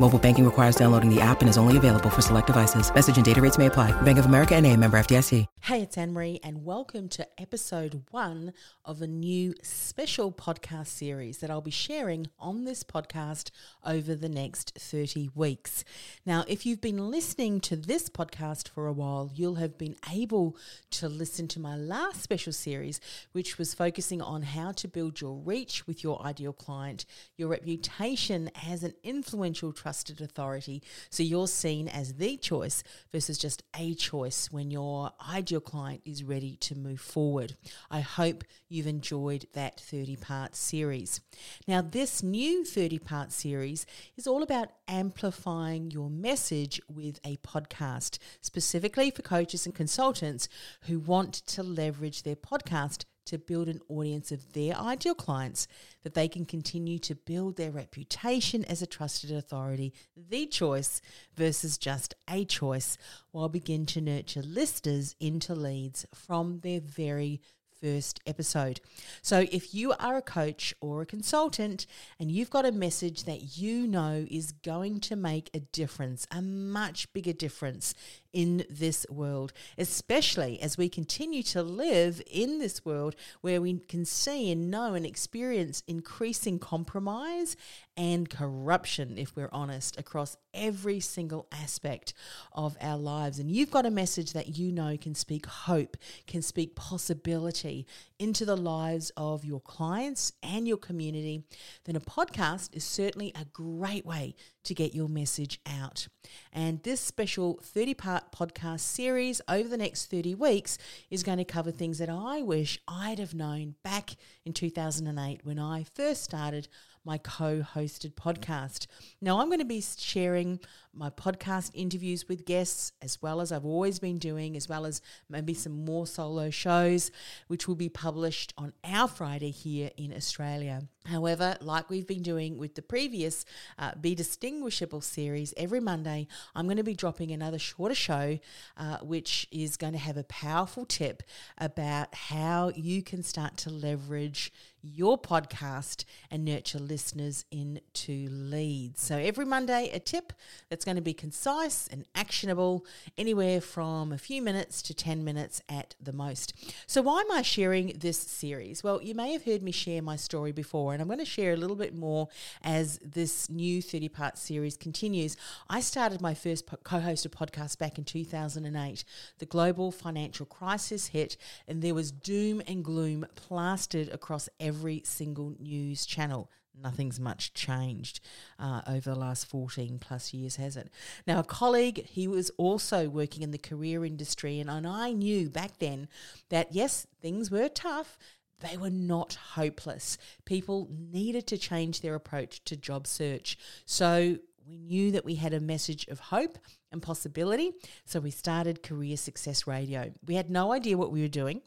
Mobile banking requires downloading the app and is only available for select devices. Message and data rates may apply. Bank of America and a member FDIC. Hey, it's Anne Marie, and welcome to episode one of a new special podcast series that I'll be sharing on this podcast over the next 30 weeks. Now, if you've been listening to this podcast for a while, you'll have been able to listen to my last special series, which was focusing on how to build your reach with your ideal client, your reputation as an influential, trusted authority, so you're seen as the choice versus just a choice when your ideal client is ready to move forward. I hope you've enjoyed that 30 part series. Now, this new 30 part series is all about amplifying your message with a podcast, specifically for coaches and consultants who want to leverage their podcast to build an audience of their ideal clients that they can continue to build their reputation as a trusted authority, the choice versus just a choice, while begin to nurture listeners into leads from their very first episode. So, if you are a coach or a consultant and you've got a message that you know is going to make a difference, a much bigger difference in this world, especially as we continue to live in this world where we can see and know and experience increasing compromise and corruption, if we're honest, across every single aspect of our lives. And you've got a message that you know can speak hope, can speak possibility into the lives of your clients and your community, then a podcast is certainly a great way to get your message out. And this special 30 part podcast series over the next 30 weeks is going to cover things that I wish I'd have known back in 2008 when I first started my co hosted podcast. Now, I'm going to be sharing my podcast interviews with guests, as well as I've always been doing, as well as maybe some more solo shows, which will be published on our Friday here in Australia. However, like we've been doing with the previous uh, Be Distinguishable series, every Monday I'm going to be dropping another shorter show, uh, which is going to have a powerful tip about how you can start to leverage your podcast and nurture listeners into leads. So every Monday, a tip that's going to be concise and actionable, anywhere from a few minutes to 10 minutes at the most. So, why am I sharing this series? Well, you may have heard me share my story before, and I'm going to share a little bit more as this new 30 part series continues. I started my first co hosted podcast back in 2008. The global financial crisis hit, and there was doom and gloom plastered across every single news channel nothing's much changed uh, over the last 14 plus years, has it? Now, a colleague, he was also working in the career industry, and, and I knew back then that yes, things were tough. They were not hopeless. People needed to change their approach to job search. So we knew that we had a message of hope and possibility. So we started Career Success Radio. We had no idea what we were doing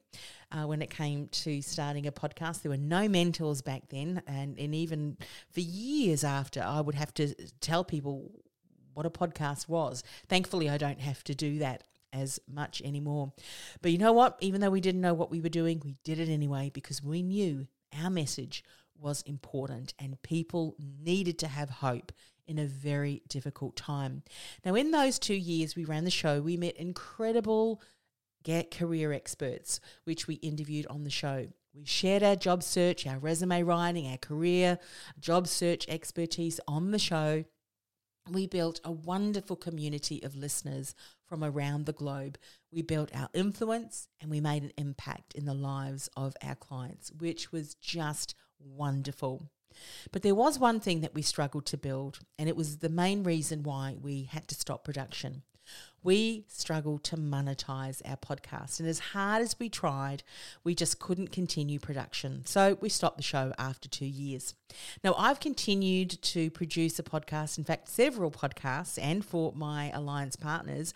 uh, when it came to starting a podcast. There were no mentors back then. And, and even for years after, I would have to tell people what a podcast was. Thankfully, I don't have to do that as much anymore. But you know what? Even though we didn't know what we were doing, we did it anyway because we knew our message was important and people needed to have hope in a very difficult time. Now, in those two years we ran the show, we met incredible get career experts, which we interviewed on the show. We shared our job search, our resume writing, our career, job search expertise on the show. We built a wonderful community of listeners from around the globe. We built our influence and we made an impact in the lives of our clients, which was just wonderful. But there was one thing that we struggled to build, and it was the main reason why we had to stop production. We struggled to monetize our podcast, and as hard as we tried, we just couldn't continue production. So we stopped the show after two years. Now, I've continued to produce a podcast, in fact, several podcasts, and for my alliance partners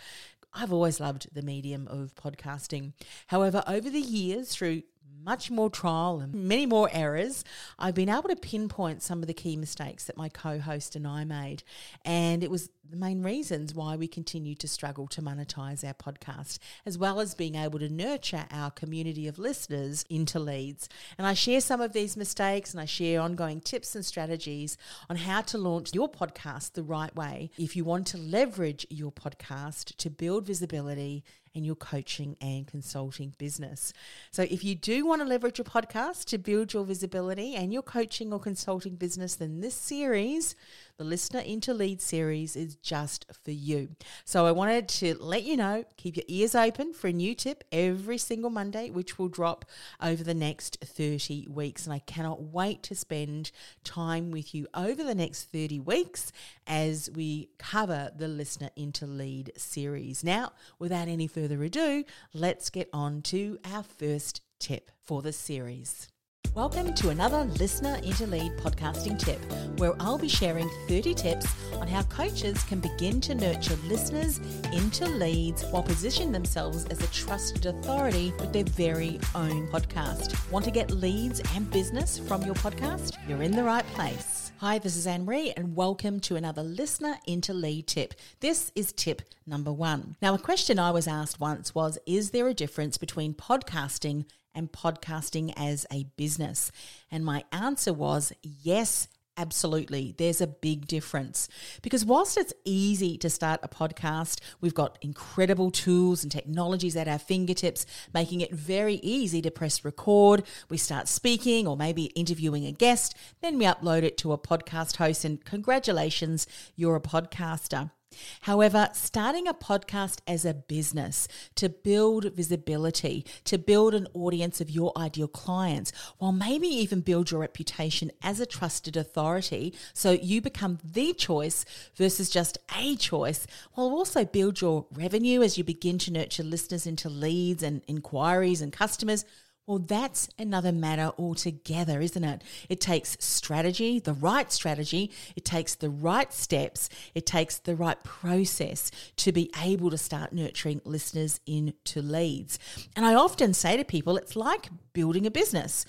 I've always loved the medium of podcasting. However, over the years, through much more trial and many more errors, I've been able to pinpoint some of the key mistakes that my co host and I made. And it was the main reasons why we continue to struggle to monetize our podcast, as well as being able to nurture our community of listeners into leads. And I share some of these mistakes and I share ongoing tips and strategies on how to launch your podcast the right way if you want to leverage your podcast to build visibility in your coaching and consulting business. So, if you do want to leverage your podcast to build your visibility and your coaching or consulting business, then this series, the Listener into Lead series, is just for you. So, I wanted to let you know keep your ears open for a new tip every single Monday, which will drop over the next 30 weeks. And I cannot wait to spend time with you over the next 30 weeks as we cover the Listener into Lead series. Now, without any further ado, let's get on to our first tip for the series. Welcome to another Listener into Lead podcasting tip, where I'll be sharing 30 tips on how coaches can begin to nurture listeners into leads while positioning themselves as a trusted authority with their very own podcast. Want to get leads and business from your podcast? You're in the right place. Hi, this is Anne Marie, and welcome to another Listener into Lead tip. This is tip number one. Now, a question I was asked once was Is there a difference between podcasting and podcasting as a business? And my answer was yes. Absolutely. There's a big difference. Because whilst it's easy to start a podcast, we've got incredible tools and technologies at our fingertips, making it very easy to press record. We start speaking or maybe interviewing a guest, then we upload it to a podcast host, and congratulations, you're a podcaster. However, starting a podcast as a business to build visibility, to build an audience of your ideal clients, while maybe even build your reputation as a trusted authority so you become the choice versus just a choice, while also build your revenue as you begin to nurture listeners into leads and inquiries and customers well, that's another matter altogether, isn't it? It takes strategy, the right strategy, it takes the right steps, it takes the right process to be able to start nurturing listeners into leads. And I often say to people, it's like building a business.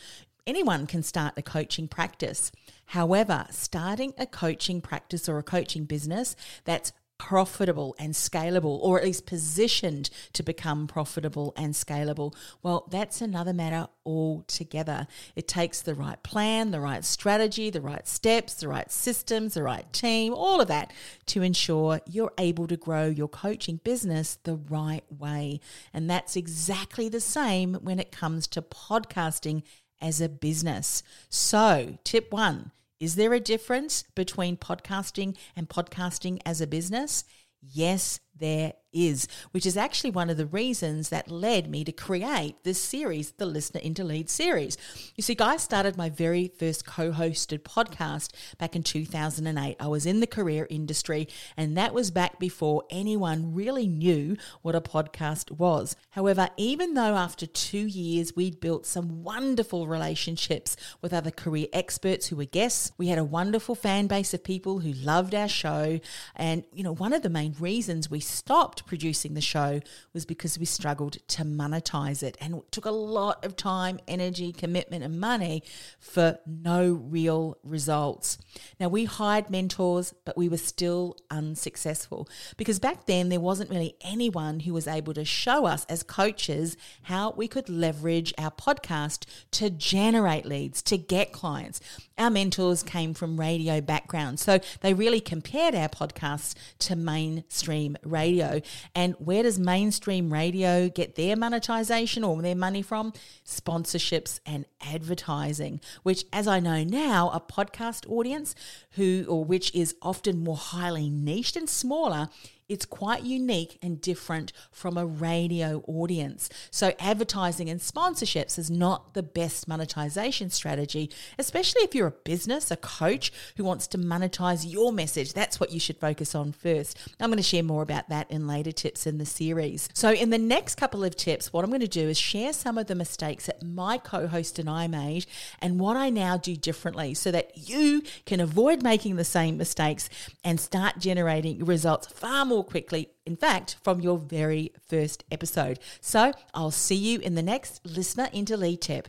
Anyone can start a coaching practice. However, starting a coaching practice or a coaching business that's profitable and scalable, or at least positioned to become profitable and scalable, well, that's another matter altogether. It takes the right plan, the right strategy, the right steps, the right systems, the right team, all of that to ensure you're able to grow your coaching business the right way. And that's exactly the same when it comes to podcasting as a business. So, tip one is there a difference between podcasting and podcasting as a business? Yes, there is, which is actually one of the reasons that led me to create this series, the Listener into Lead series. You see, I started my very first co hosted podcast back in 2008. I was in the career industry, and that was back before anyone really knew what a podcast was. However, even though after two years we'd built some wonderful relationships with other career experts who were guests, we had a wonderful fan base of people who loved our show. And, you know, one of the main reasons we stopped producing the show was because we struggled to monetize it and it took a lot of time, energy, commitment, and money for no real results. Now, we hired mentors, but we were still unsuccessful because back then there wasn't really anyone who was able to show us as coaches how we could leverage our podcast to generate leads, to get clients. Our mentors came from radio backgrounds, so they really compared our podcasts to mainstream radio. And where does mainstream radio get their monetization or their money from? Sponsorships and advertising, which, as I know now, a podcast audience who or which is often more highly niched and smaller it's quite unique and different from a radio audience. So, advertising and sponsorships is not the best monetization strategy, especially if you're a business, a coach who wants to monetize your message. That's what you should focus on first. I'm going to share more about that in later tips in the series. So, in the next couple of tips, what I'm going to do is share some of the mistakes that my co host and I made and what I now do differently so that you can avoid making the same mistakes and start generating results far more quickly, in fact, from your very first episode. So I'll see you in the next Listener into Lead tip.